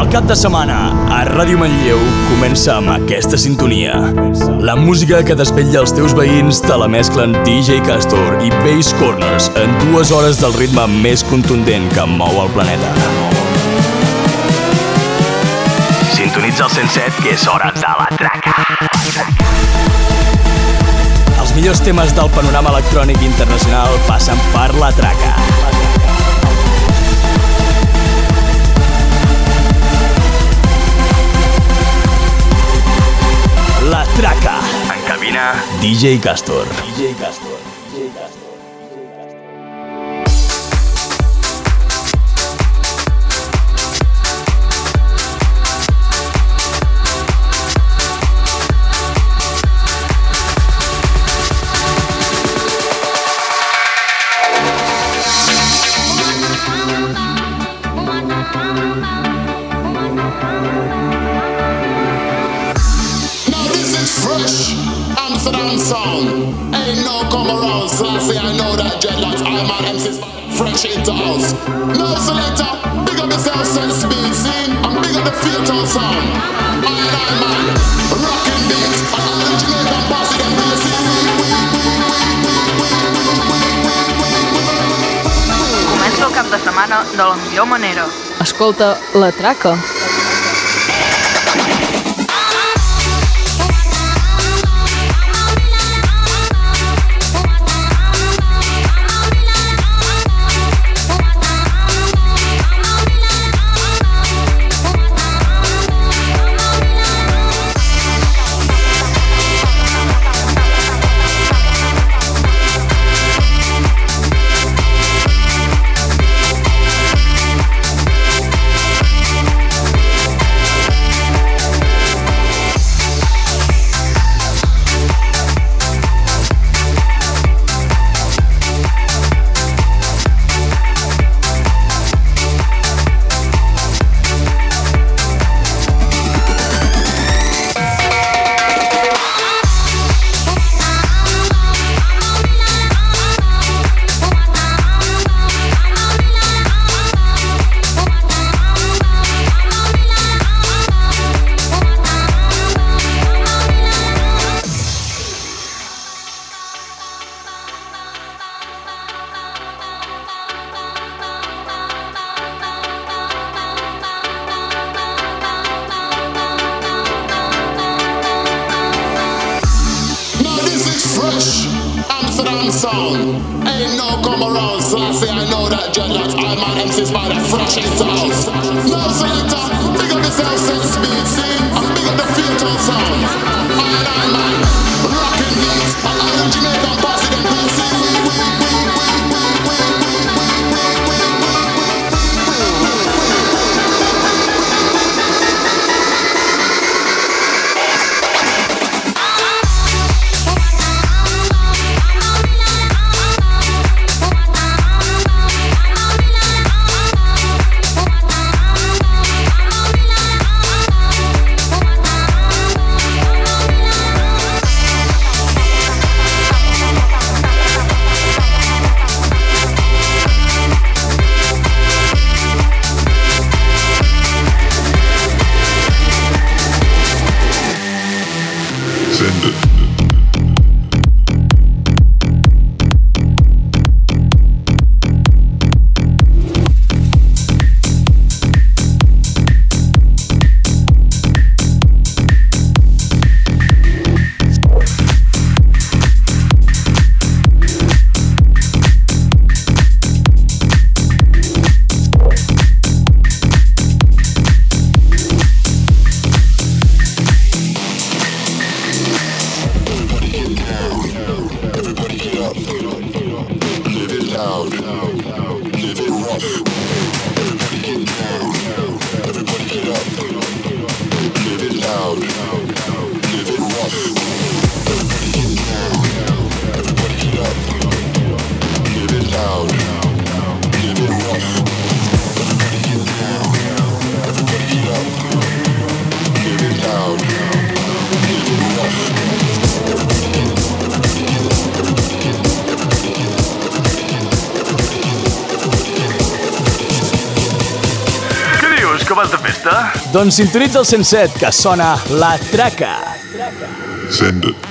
El cap de setmana a Ràdio Manlleu comença amb aquesta sintonia. La música que desvetlla els teus veïns te la mesclen DJ Castor i Bass Corners en dues hores del ritme més contundent que mou el planeta. Sintonitza el 107 que és hora de la traca. Els millors temes del panorama electrònic internacional passen per la traca. La Traca. En cabina, DJ Castor. DJ Castor. Sound. Rocking beats. Comença el cap de setmana de la millor manera. Escolta, la traca. Doncs sintonitza el 107, que sona La Traca. Send it.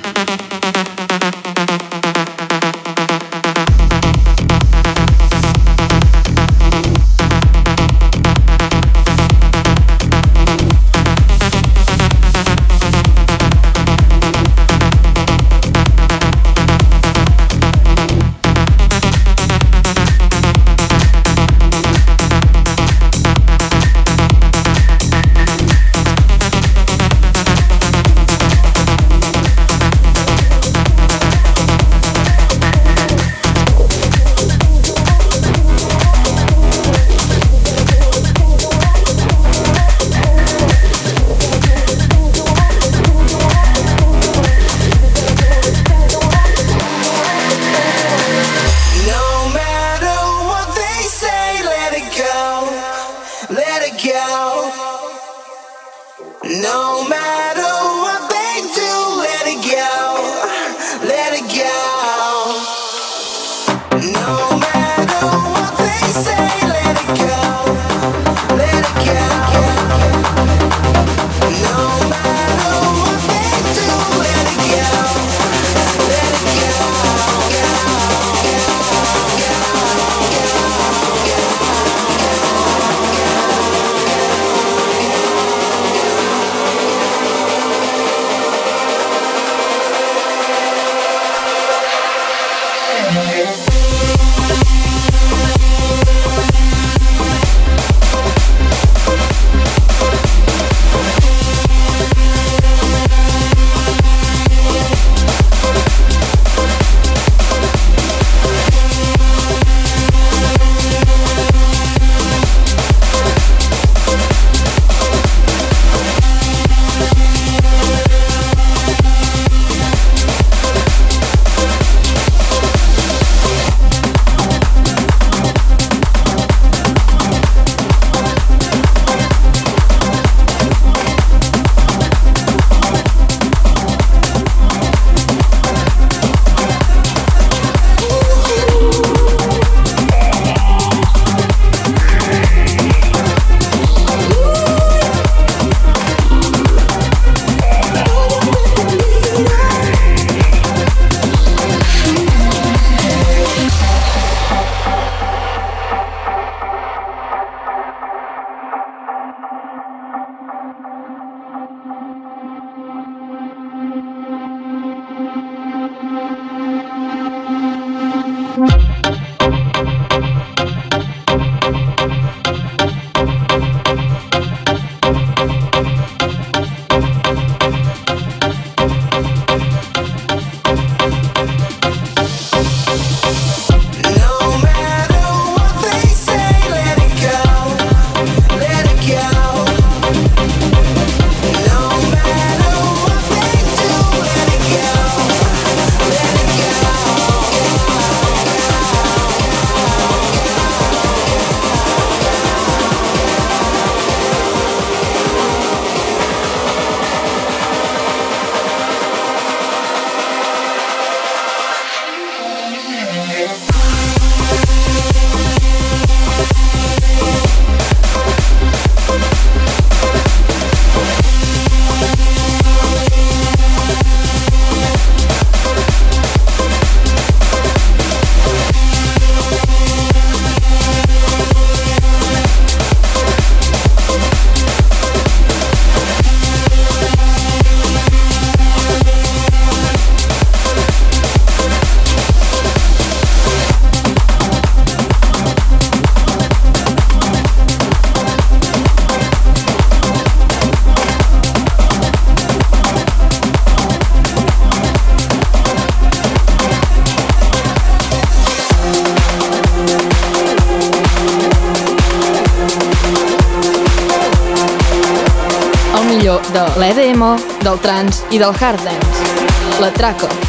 Del trance i del hard dance. La traca.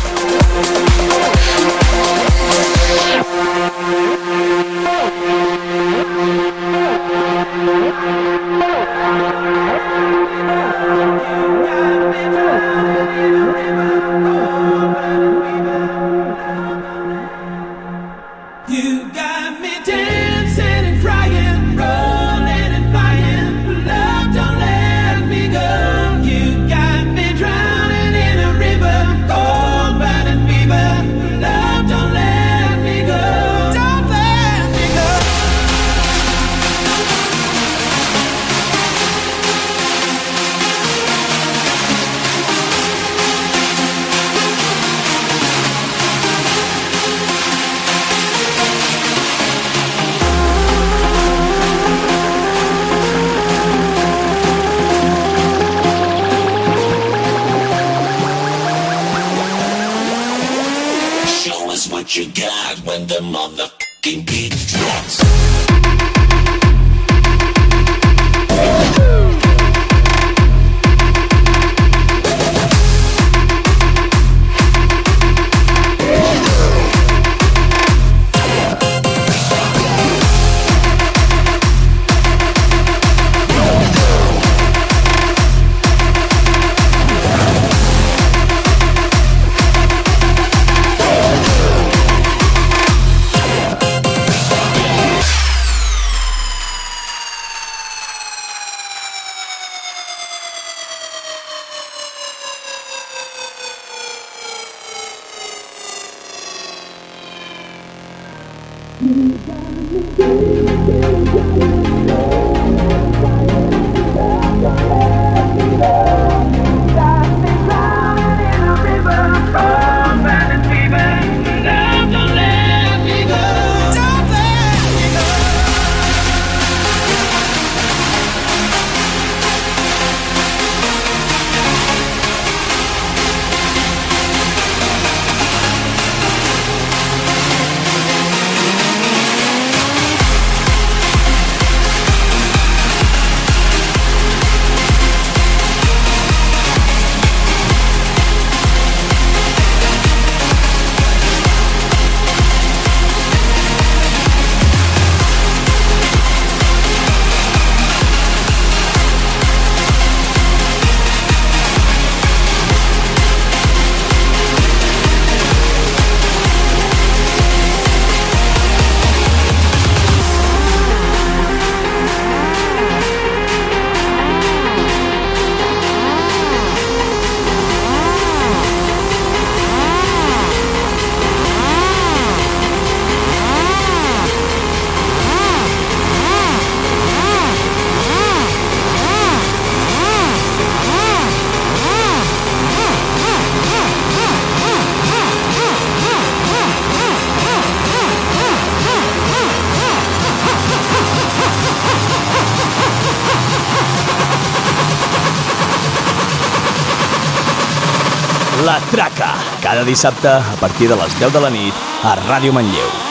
Cada dissabte a partir de les 10 de la nit a Ràdio Manlleu.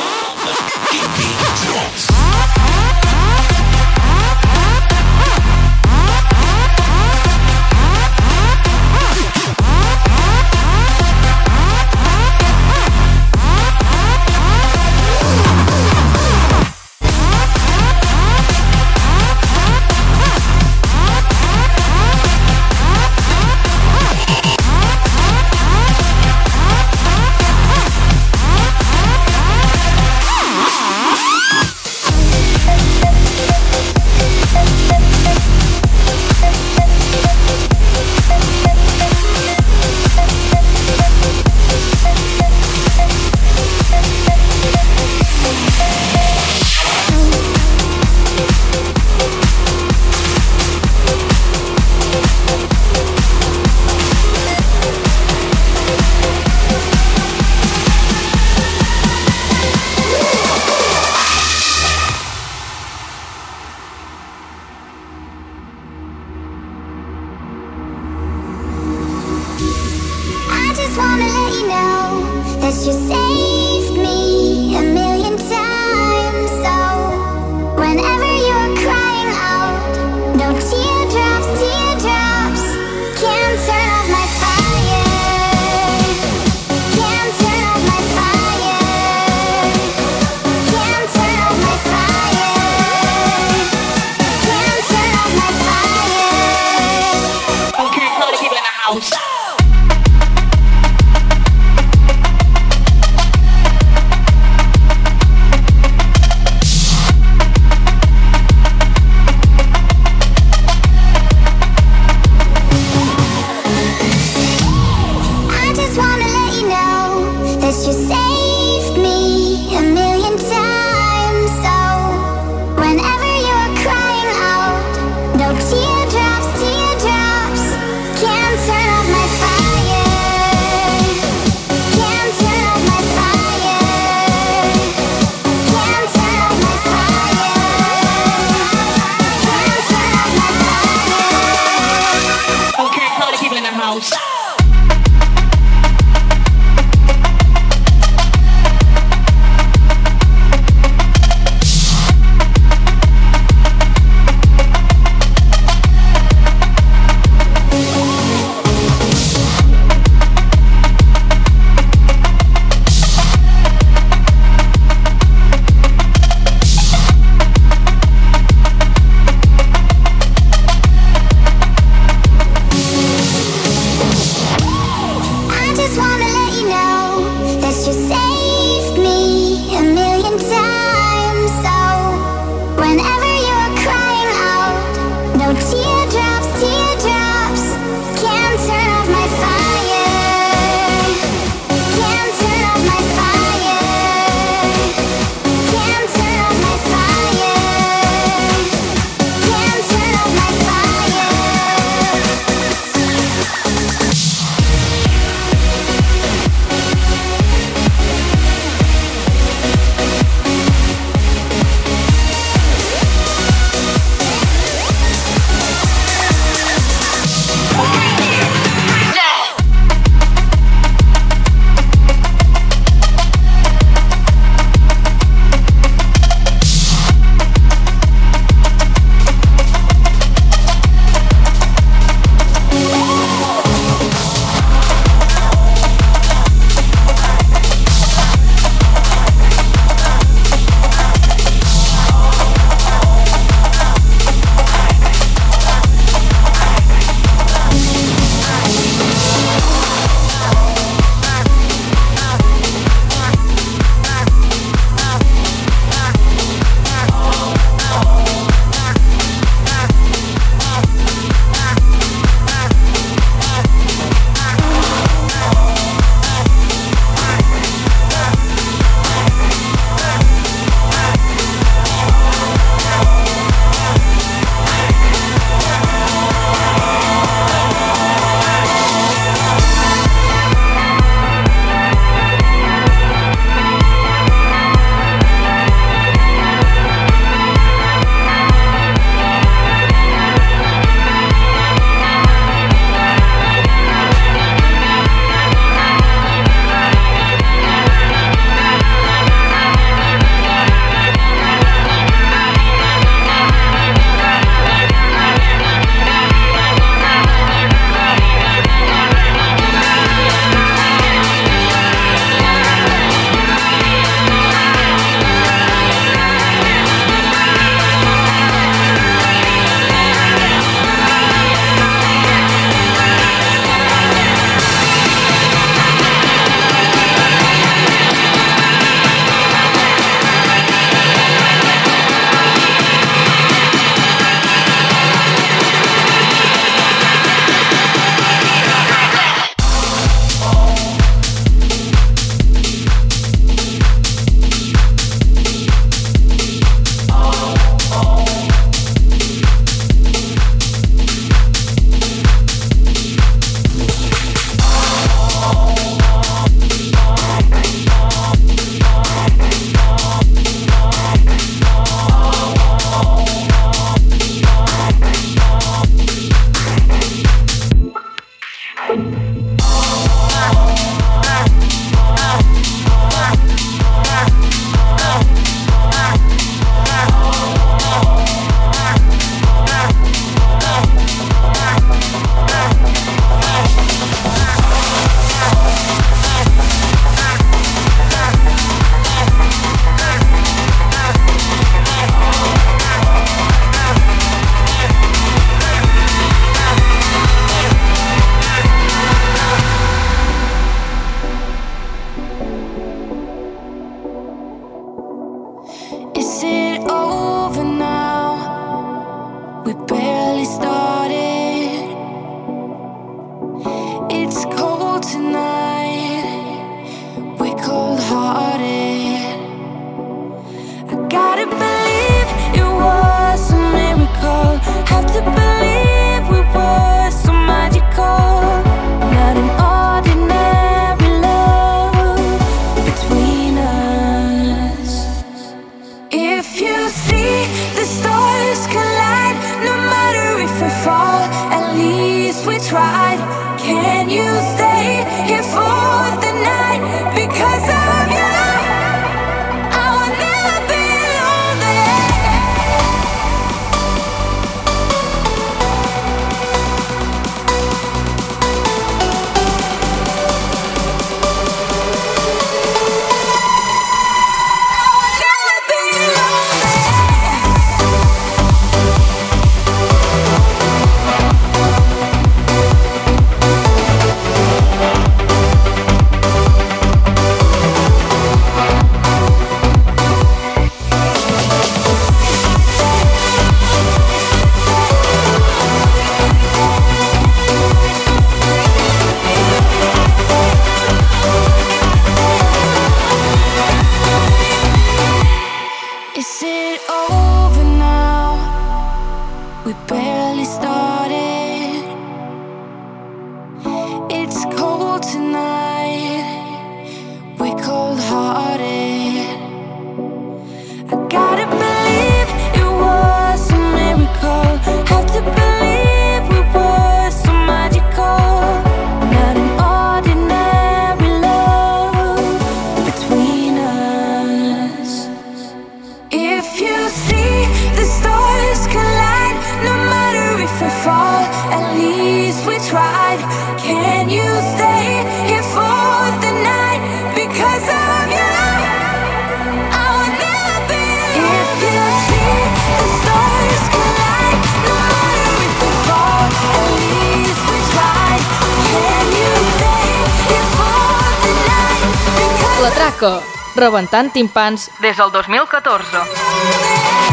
Rebentant timpans des del 2014.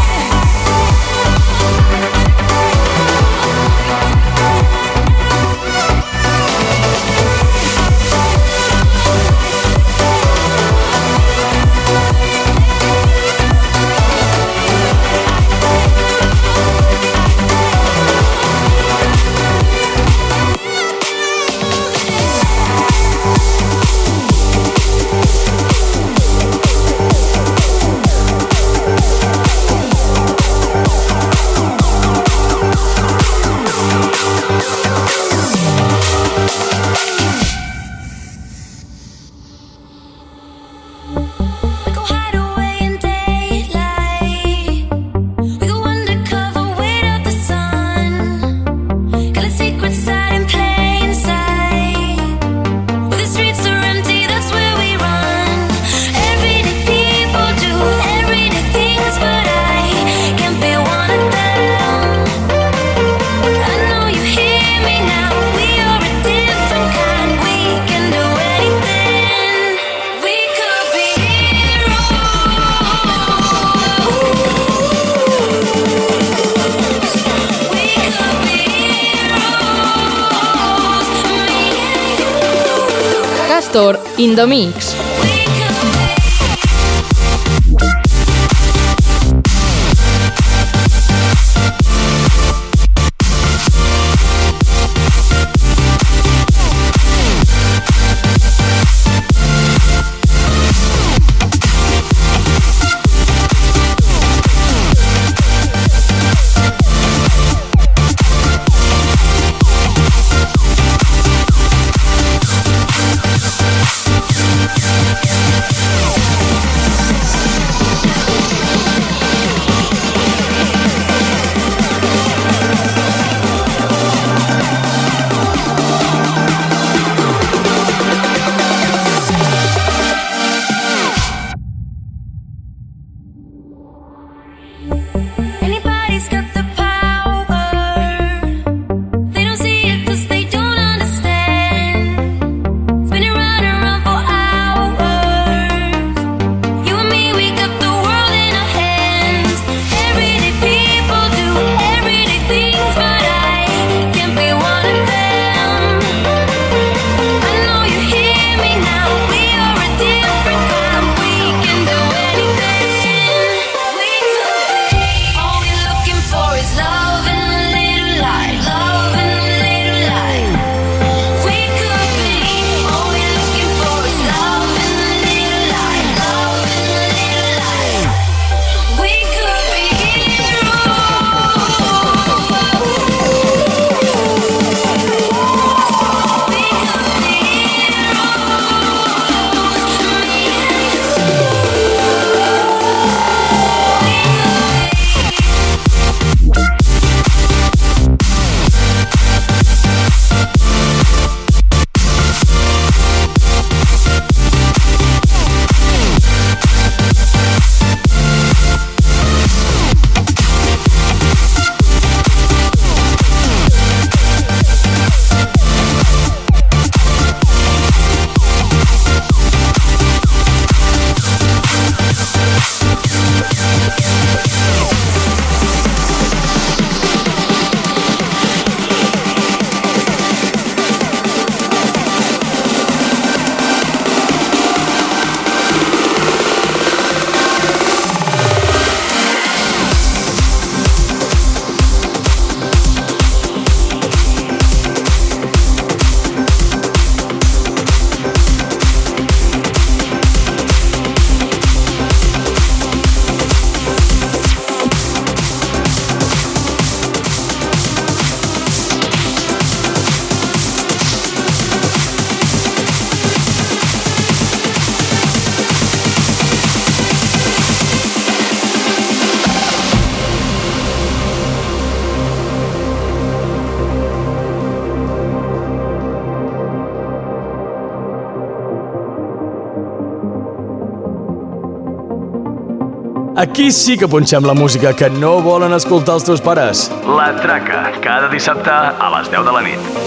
In the mix. Aquí sí que punxem la música que no volen escoltar els teus pares. La Traca, cada dissabte a les 10 de la nit.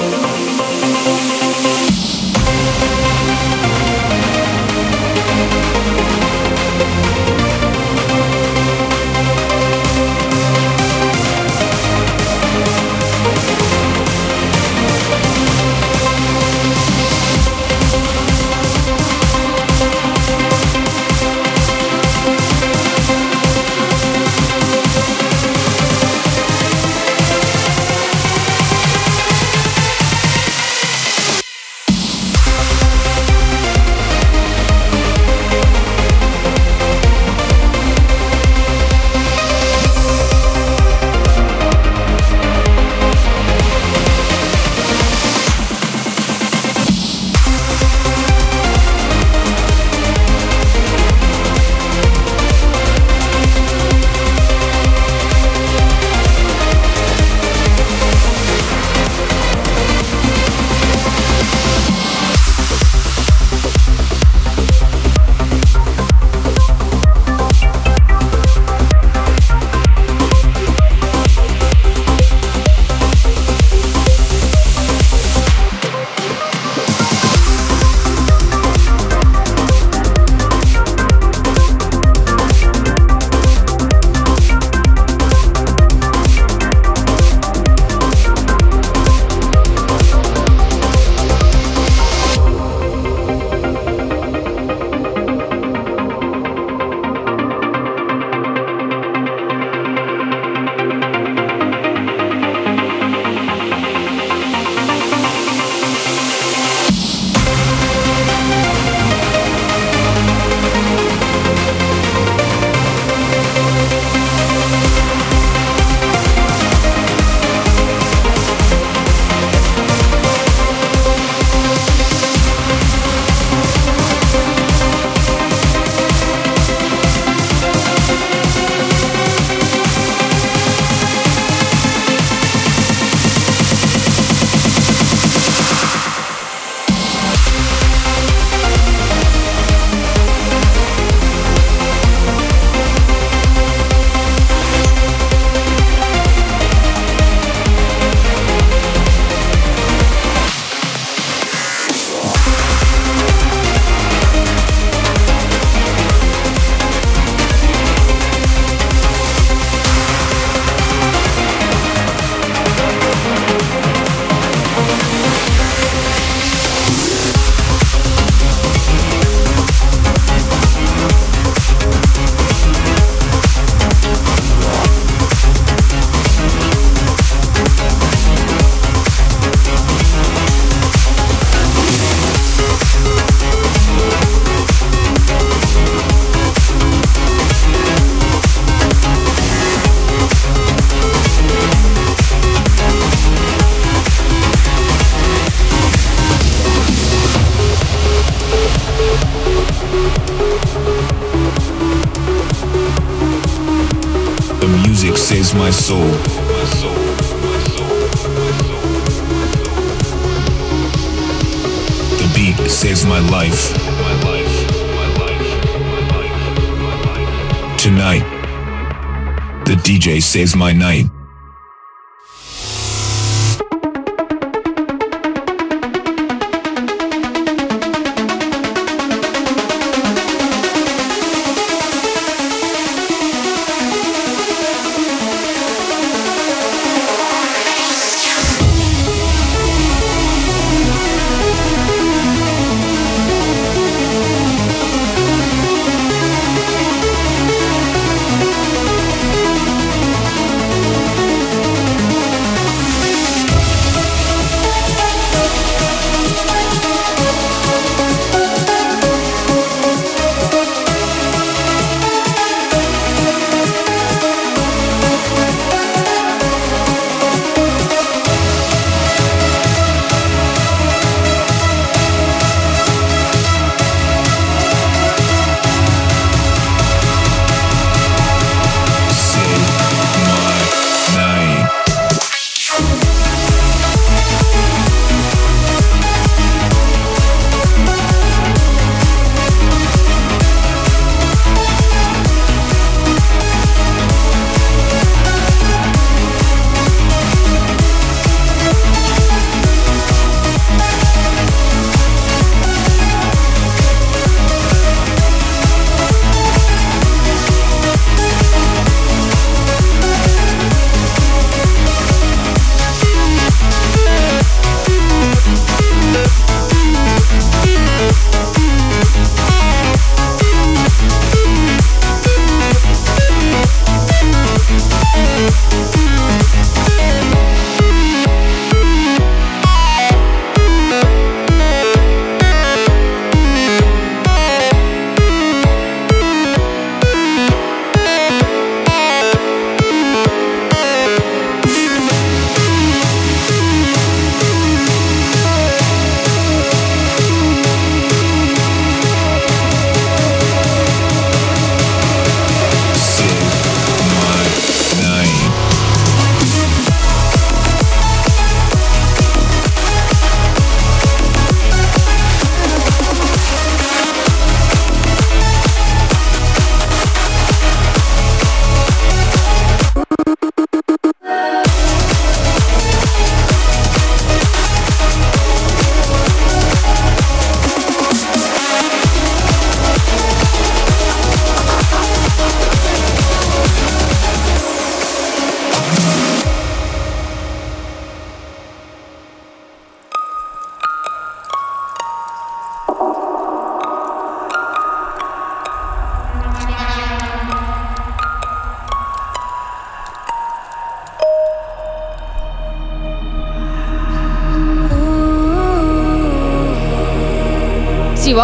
Saves my night.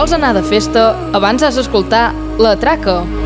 Vols anar de festa, abans has d'escoltar La Traca.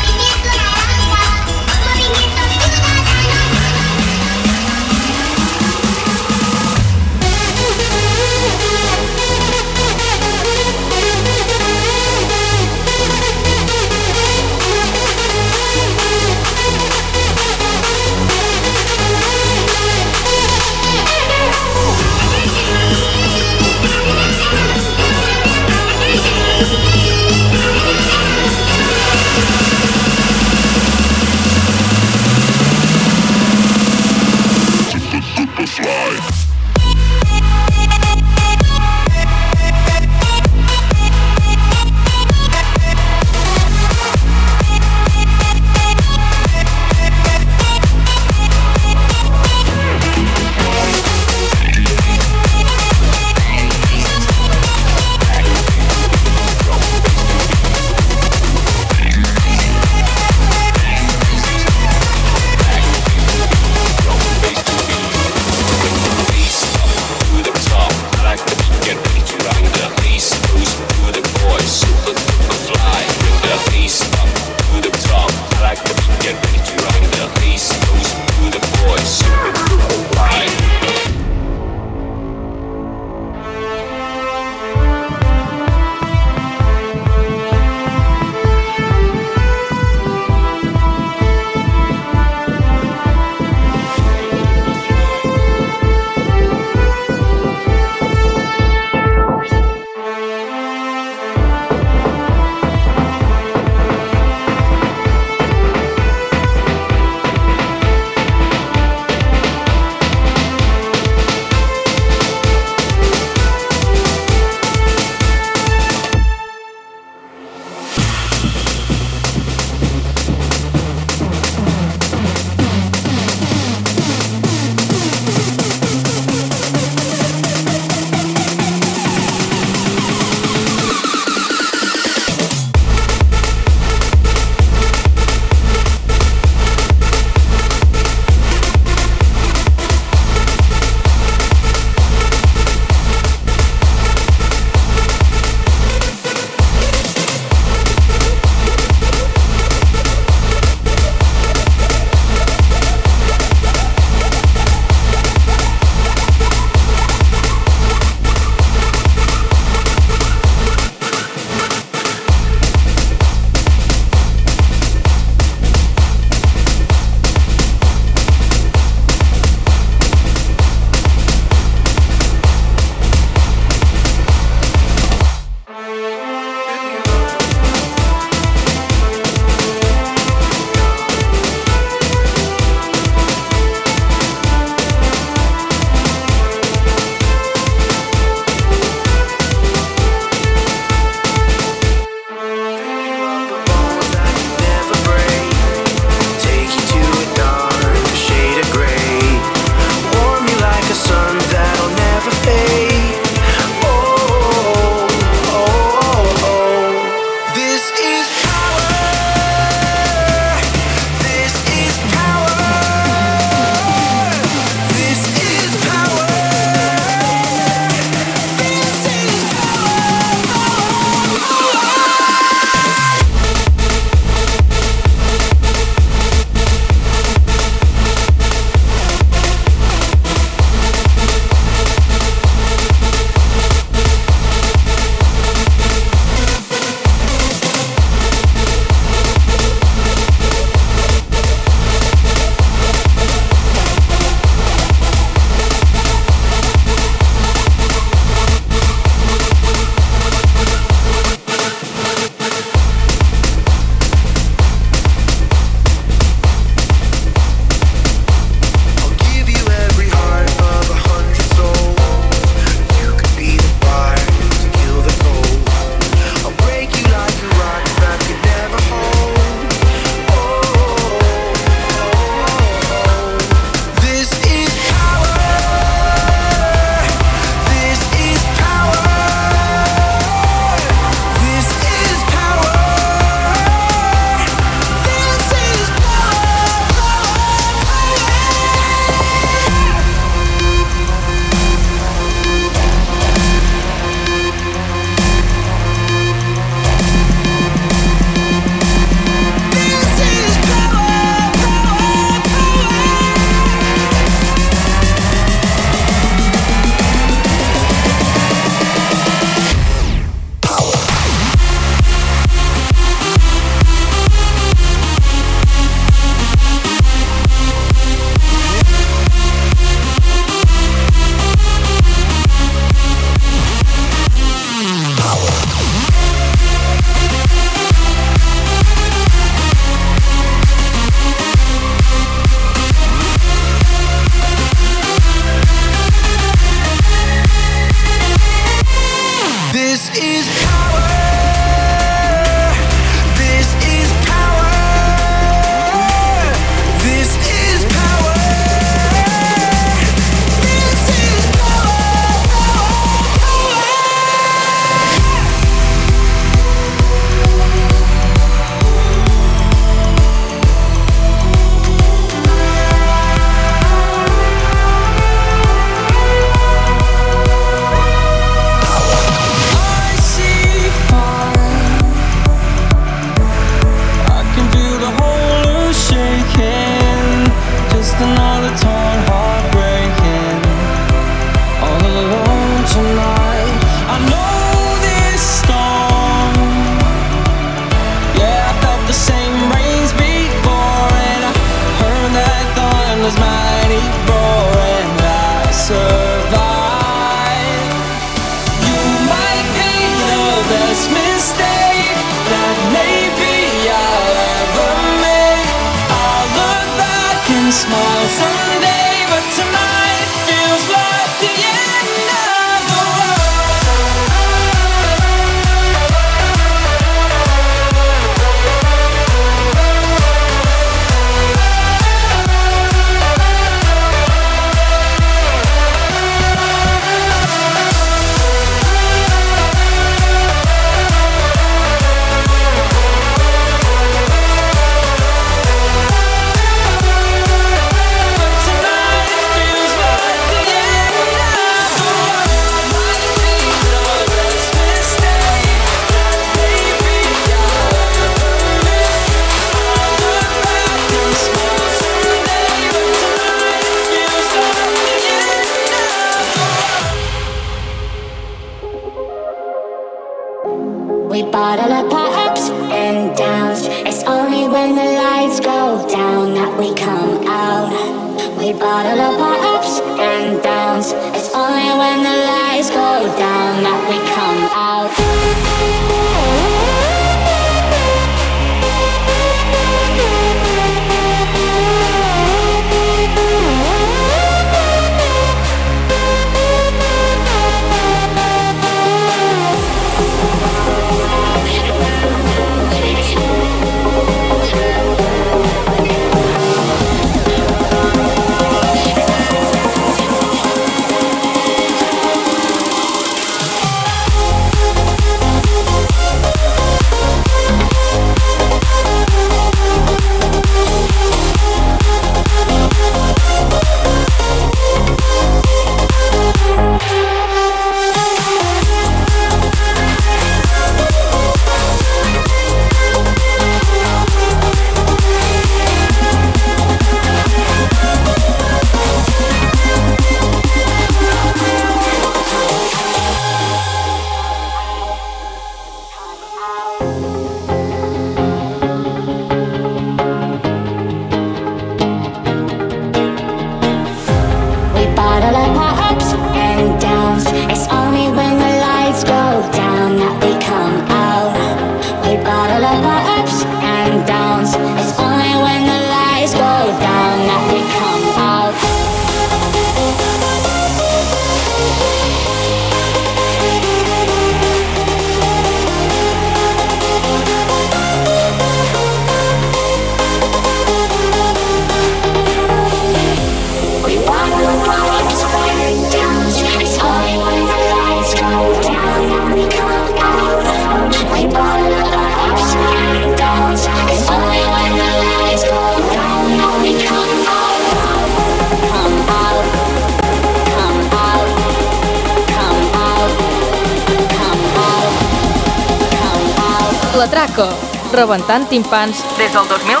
Timpans des del 2014.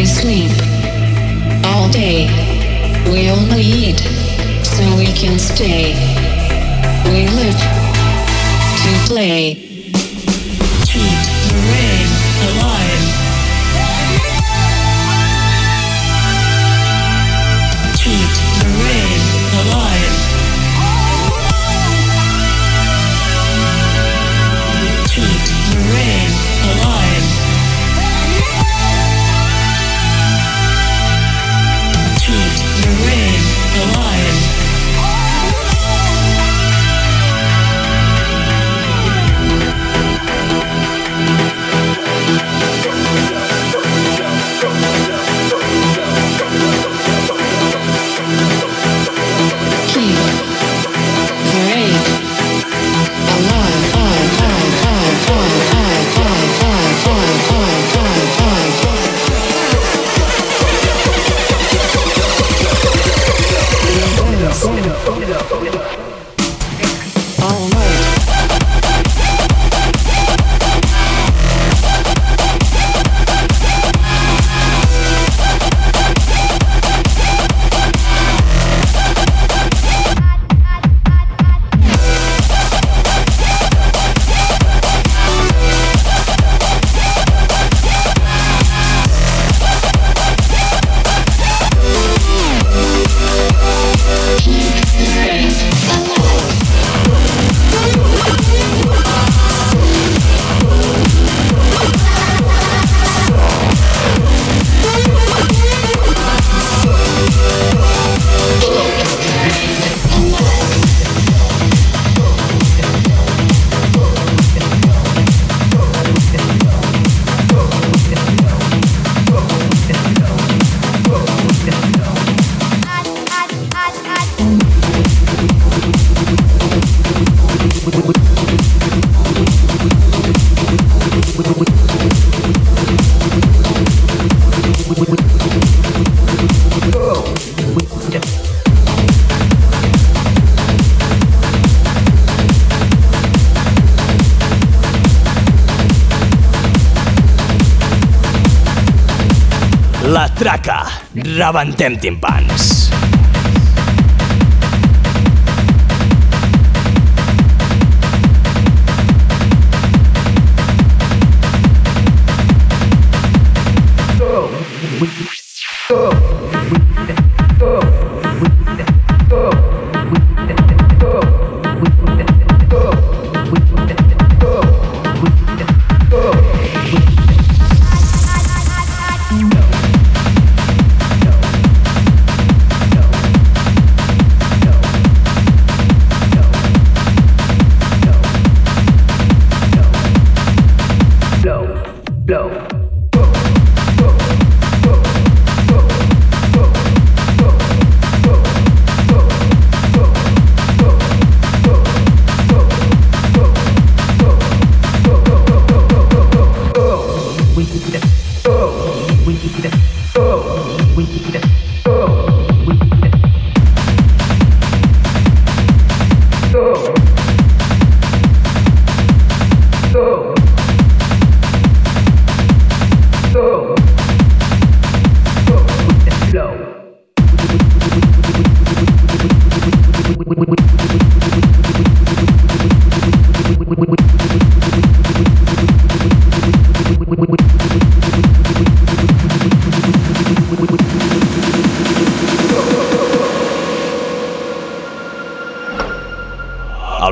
we sleep all day. We only eat so we can stay. We live to play. traca, rabantem timpans.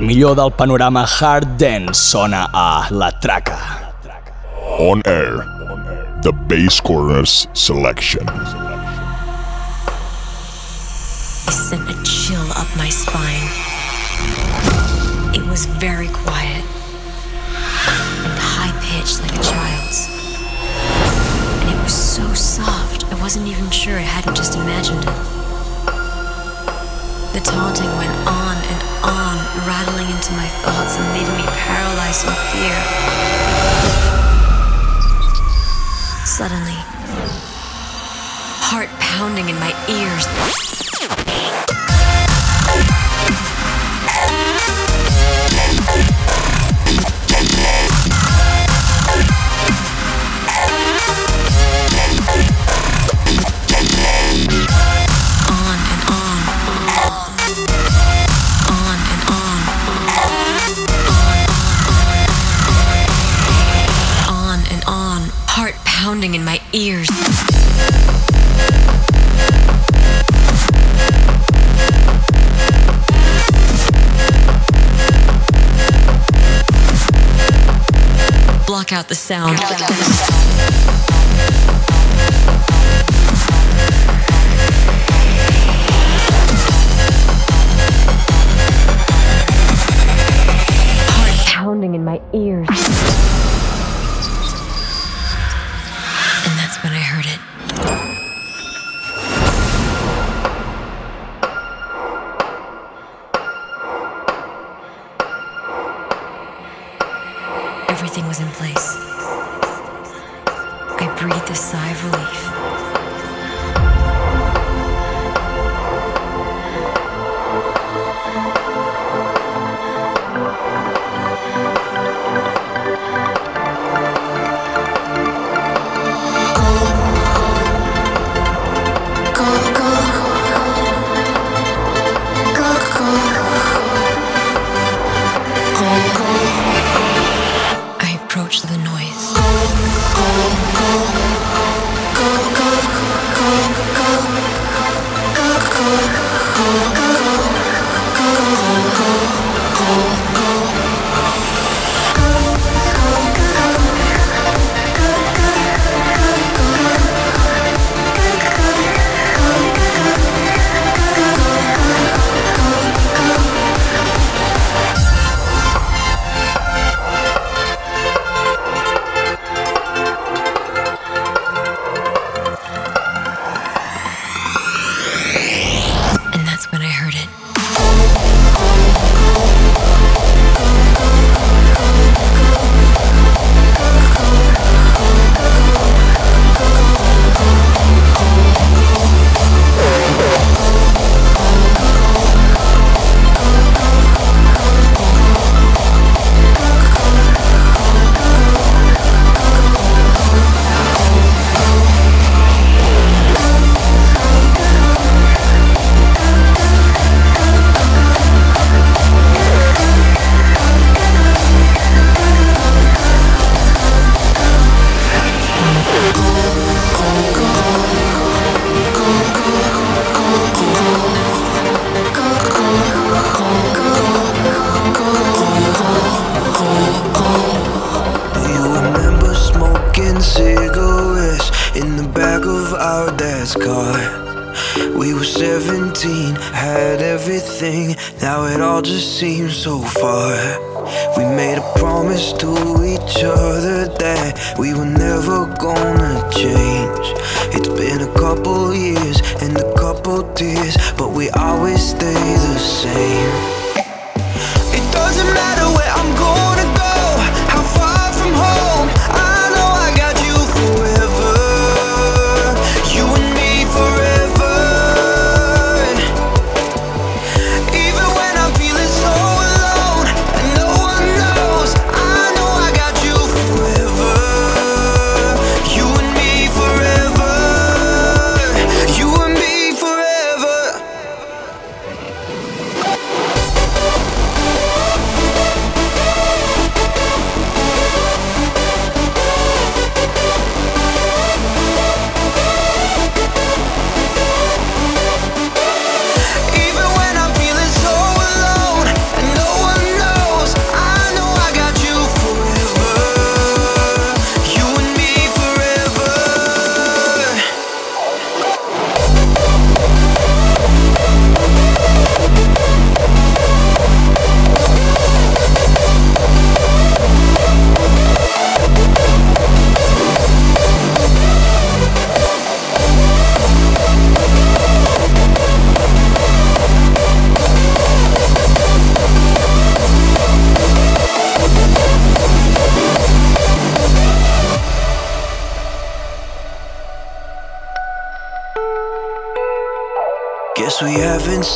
millor del panorama hard dance sona a La Traca. On Air, The Bass Corners Selection.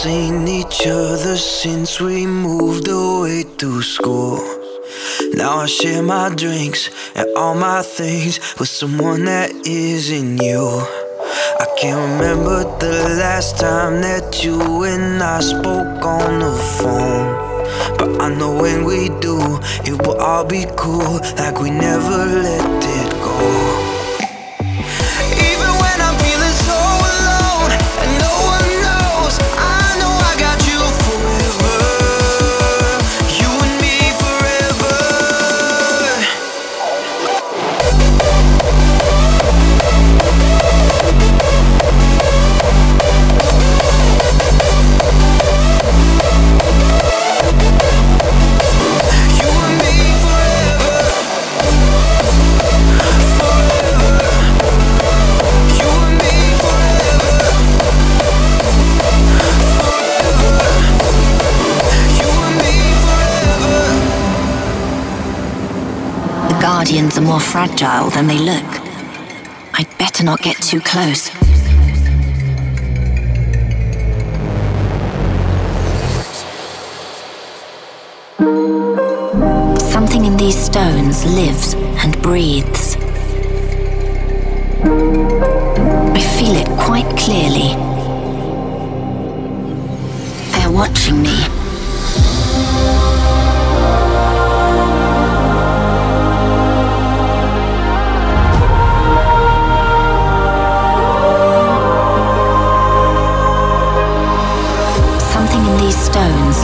seen each other since we moved away to school. Now I share my drinks and all my things with someone that isn't you. I can't remember the last time that you and I spoke on the phone. But I know when we do, it will all be cool, like we never let it go. Fragile than they look. I'd better not get too close. Something in these stones lives and breathes. I feel it quite clearly. They're watching me.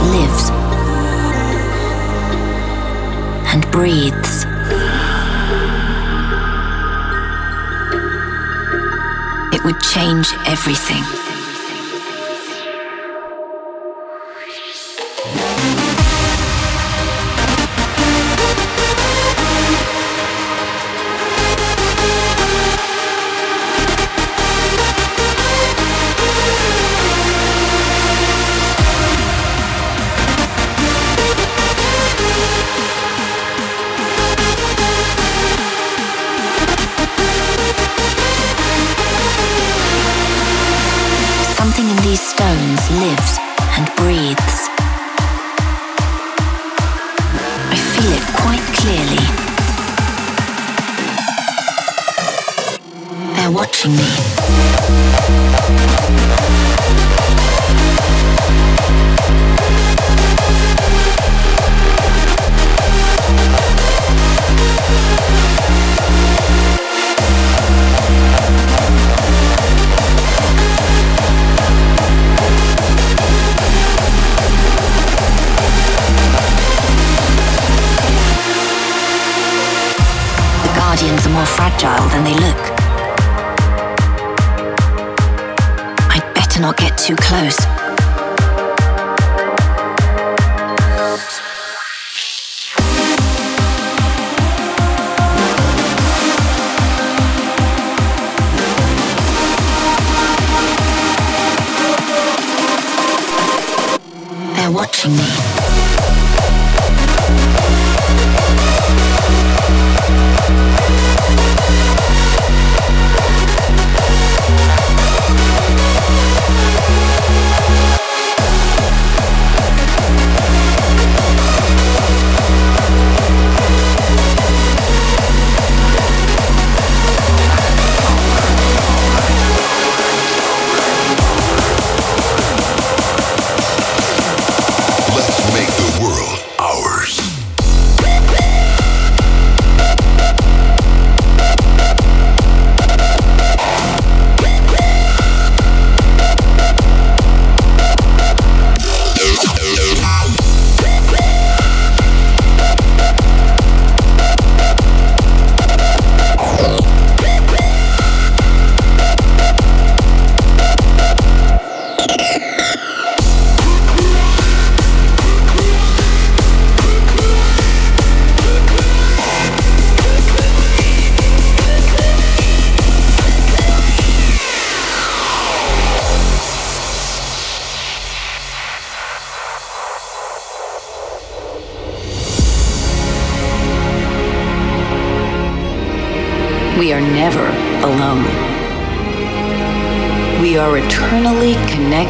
Lives and breathes. It would change everything.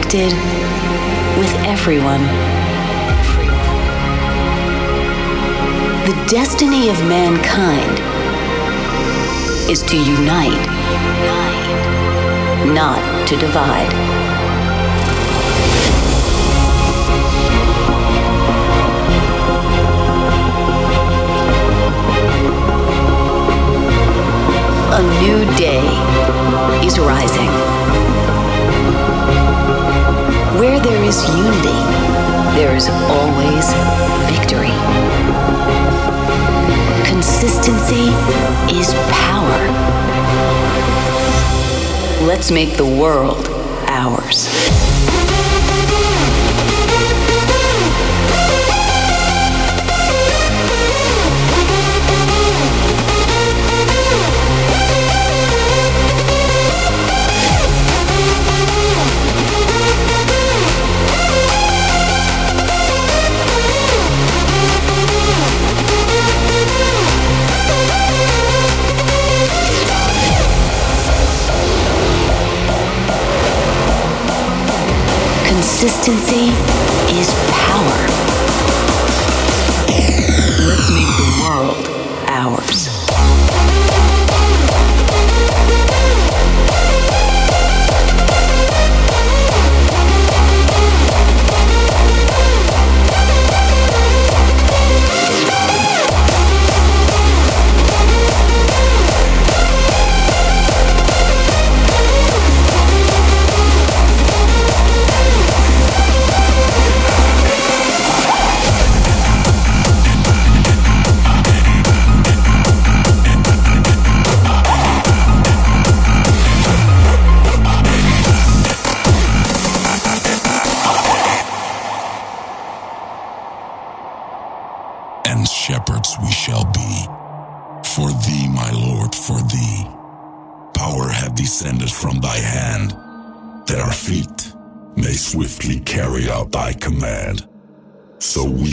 Connected with everyone. The destiny of mankind is to unite, not to divide. A new day is rising. Where there is unity, there is always victory. Consistency is power. Let's make the world ours. Consistency is power. Let's make the world ours.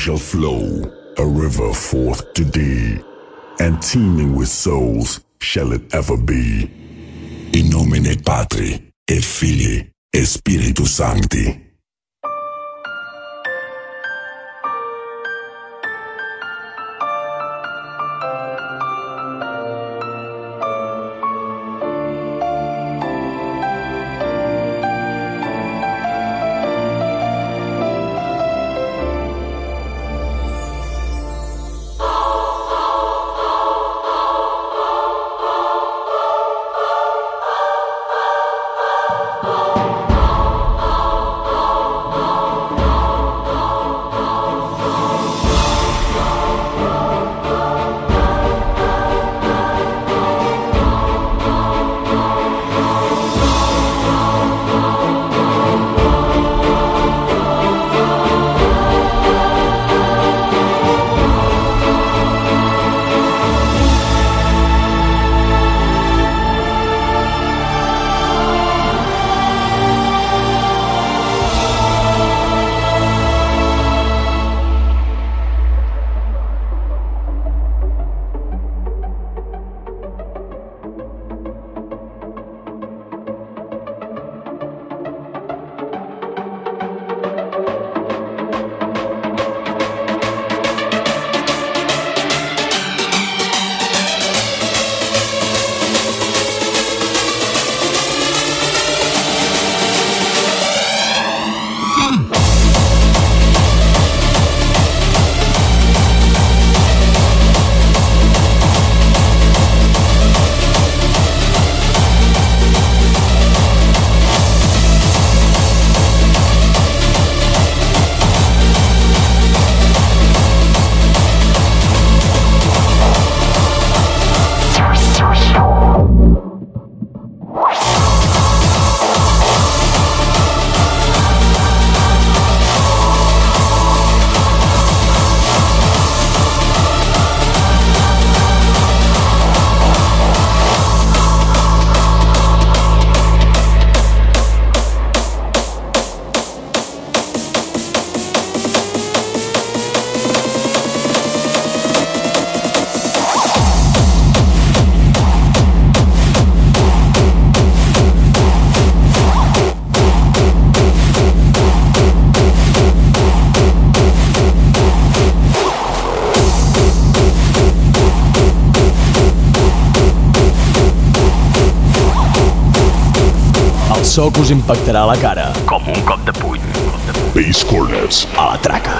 Shall flow a river forth to thee, and teeming with souls shall it ever be. In nomine Patri, et Filii, et Spiritus Sancti. Us impactarà a la cara, com un cop de puny. Bass Corners. A la traca.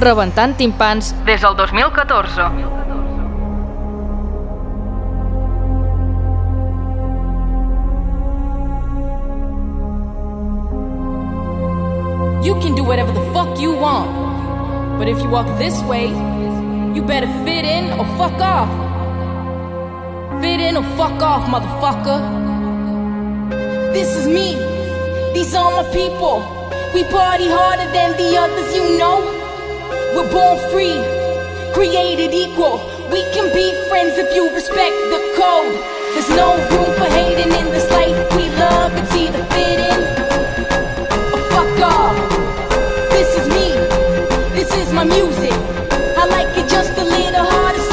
Rebentant timpans des del 2014. You can do whatever the fuck you want. But if you walk this way, you better fit in or fuck off. Fit in or fuck off, motherfucker. This is me. These are my people. We party harder than the others, you know. We're born free, created equal. We can be friends if you respect the code. There's no room for hating in this life we love. It's either fit in or oh, fuck off. This is me. This is my music. I like it just a little harder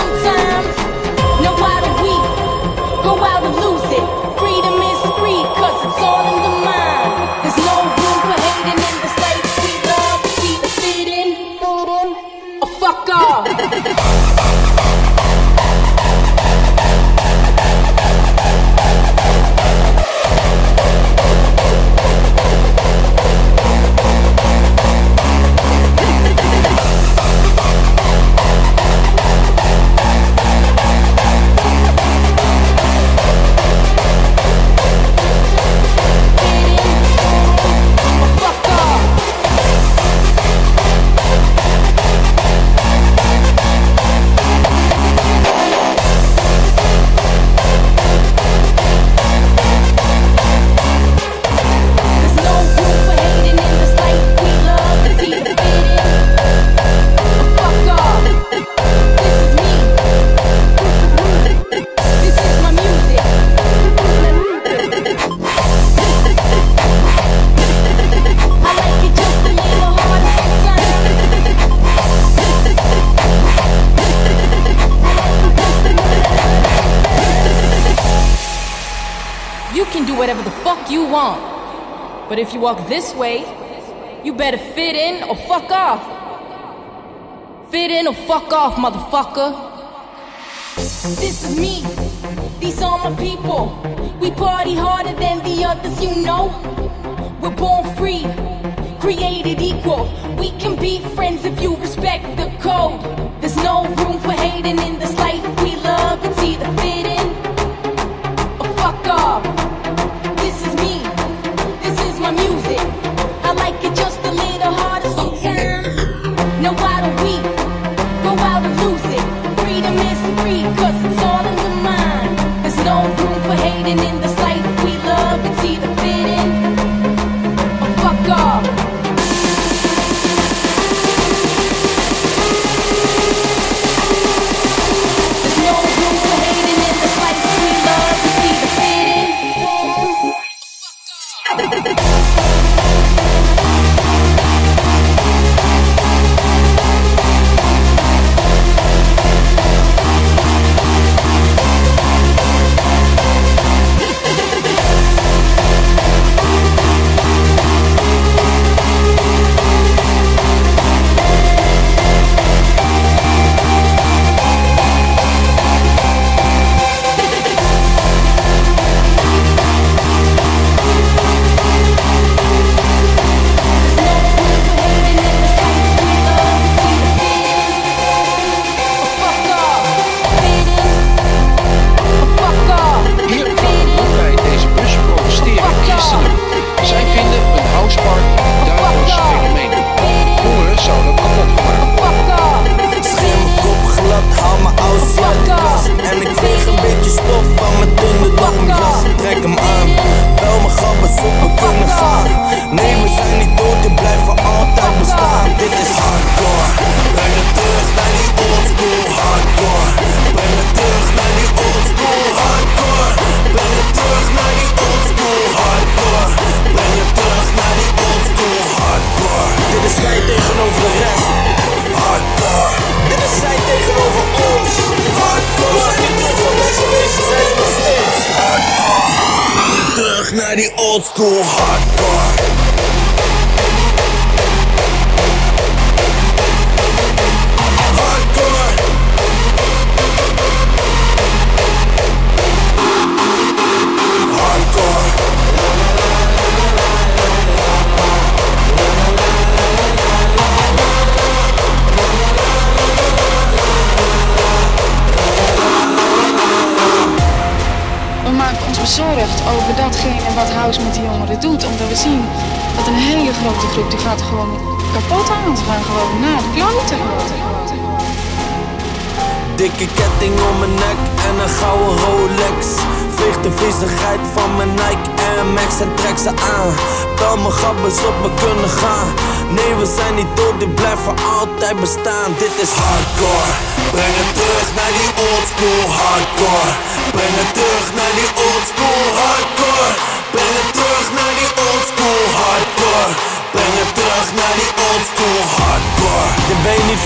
whatever the fuck you want. But if you walk this way, you better fit in or fuck off. Fit in or fuck off, motherfucker. This is me. These are my people. We party harder than the others, you know. We're born free, created equal. We can be friends if you respect the code. There's no room for hating in this life we love. It's either Go out and lose it? Freedom is free, cause it's all in the mind. There's no room for hating in this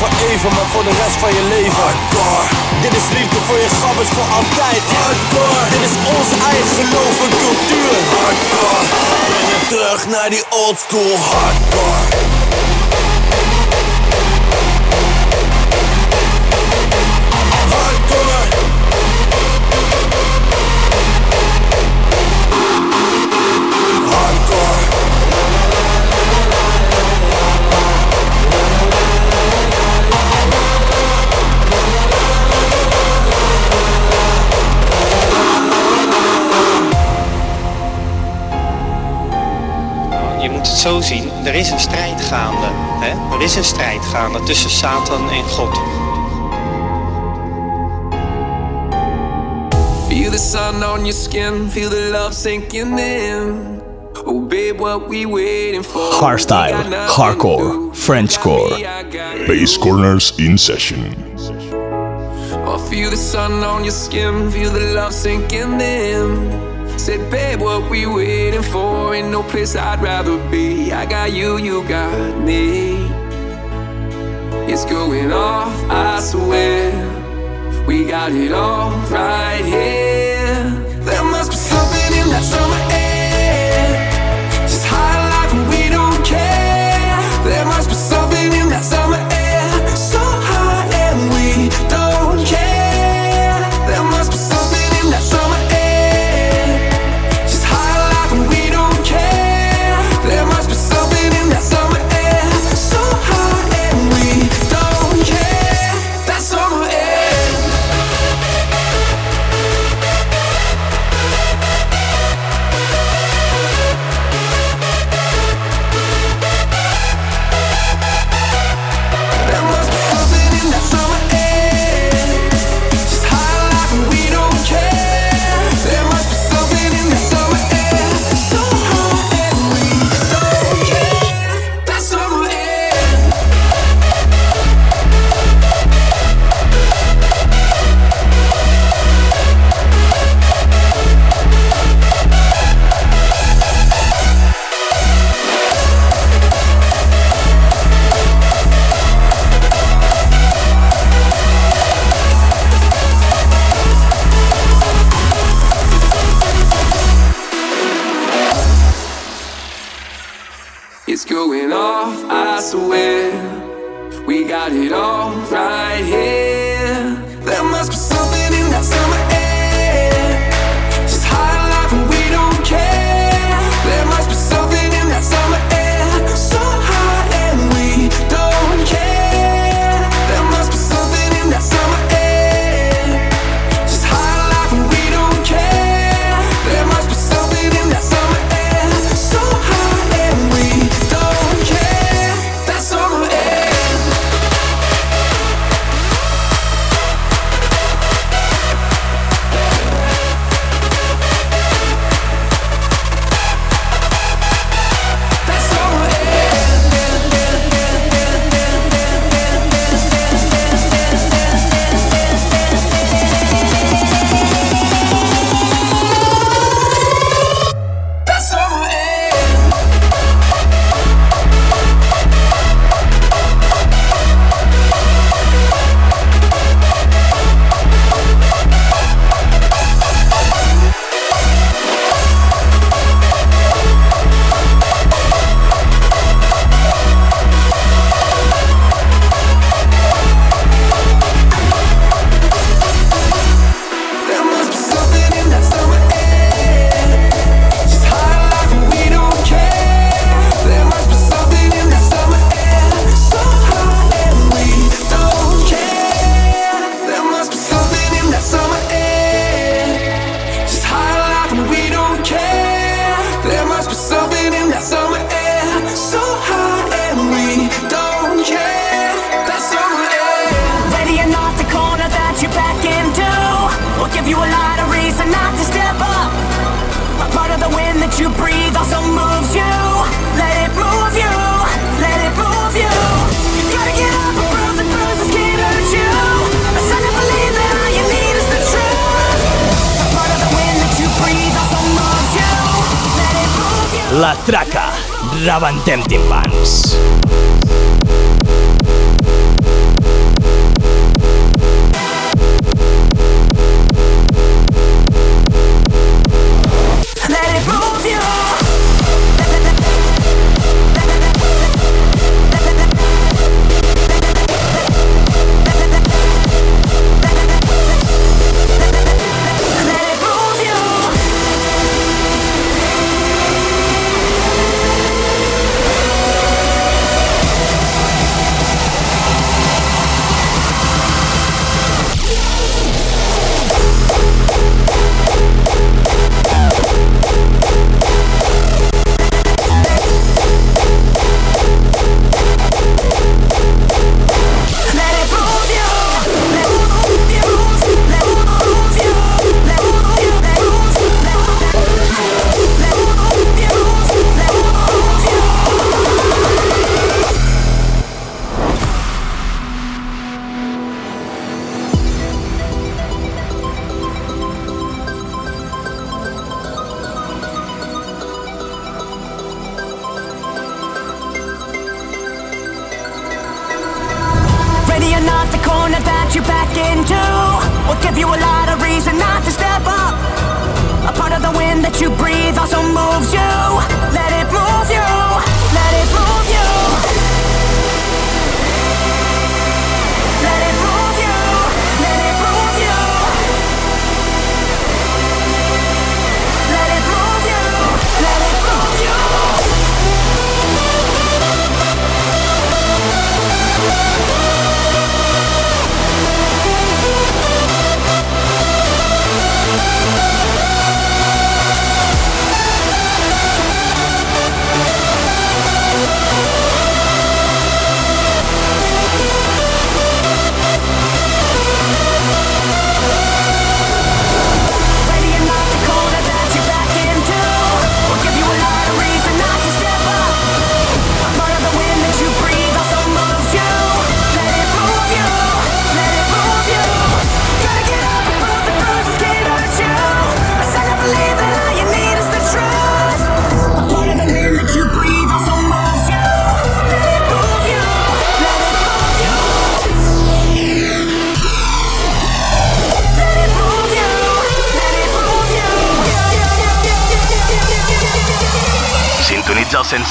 voor even, maar voor de rest van je leven. Hardcore. Dit is liefde voor je gabbers voor altijd. Hardcore. Dit is ons eigen geloof en cultuur. Hardcore. Breng je terug naar die old school. Hardcore. zo zien, er is een strijd gaande. Hè? Er is een strijd gaande tussen Satan en God. Feel the sun on your skin, feel the love sinking in. Oh babe, what we waiting for? Hardstyle, hardcore, Frenchcore. Bass corners in session. Oh, feel the sun on your skin, feel the love sinking in. Said, babe, what we waiting for? Ain't no place I'd rather be. I got you, you got me. It's going off, I swear. We got it all right here. There must be something in that summer air.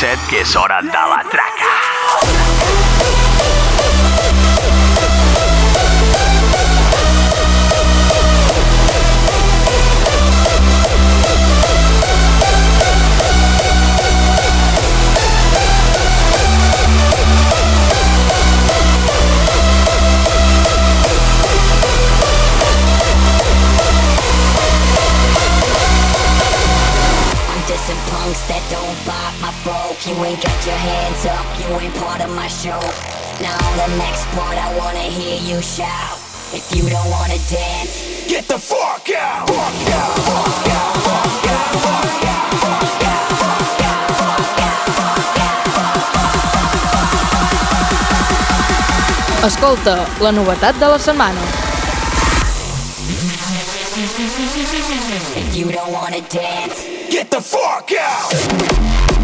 set que sonen de la talk, you ain't part of my show. Now the next part, I wanna hear you shout. If you don't wanna dance, get the fuck out! Fuck out! Fuck out! Fuck out! Fuck out! Fuck out! Fuck out! Fuck out! Fuck out! Fuck out! Escolta la novetat de la setmana. If you don't wanna dance, get the fuck out!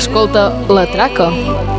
Escolta La Traca.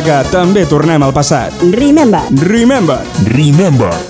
Traca també tornem al passat. Remember. Remember. Remember.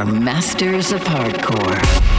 are masters of hardcore.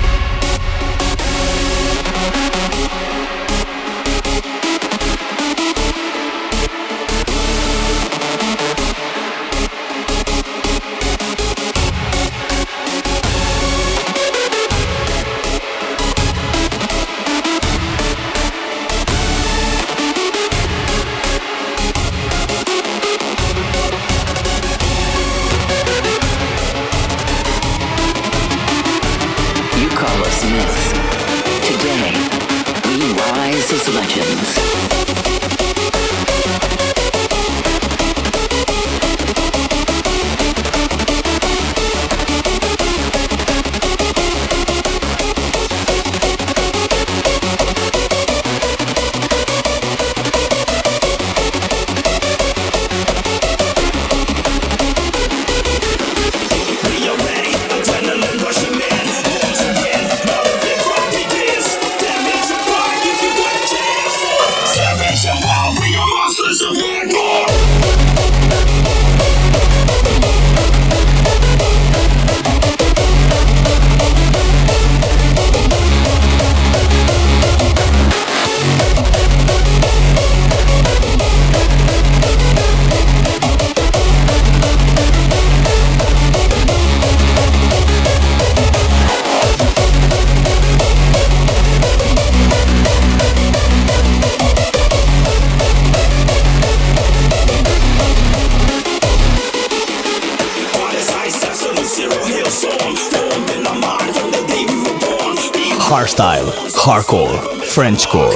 French core,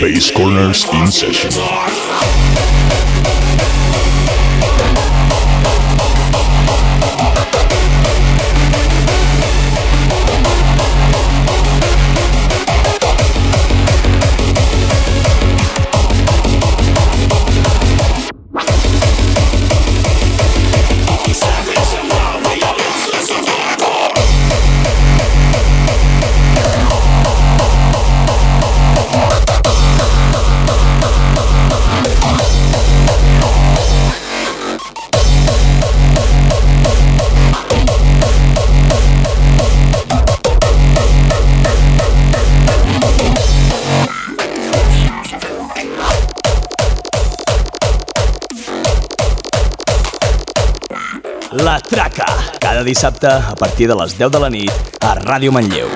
Basscornerz in session. dissabte a partir de les 10 de la nit a Ràdio Manlleu.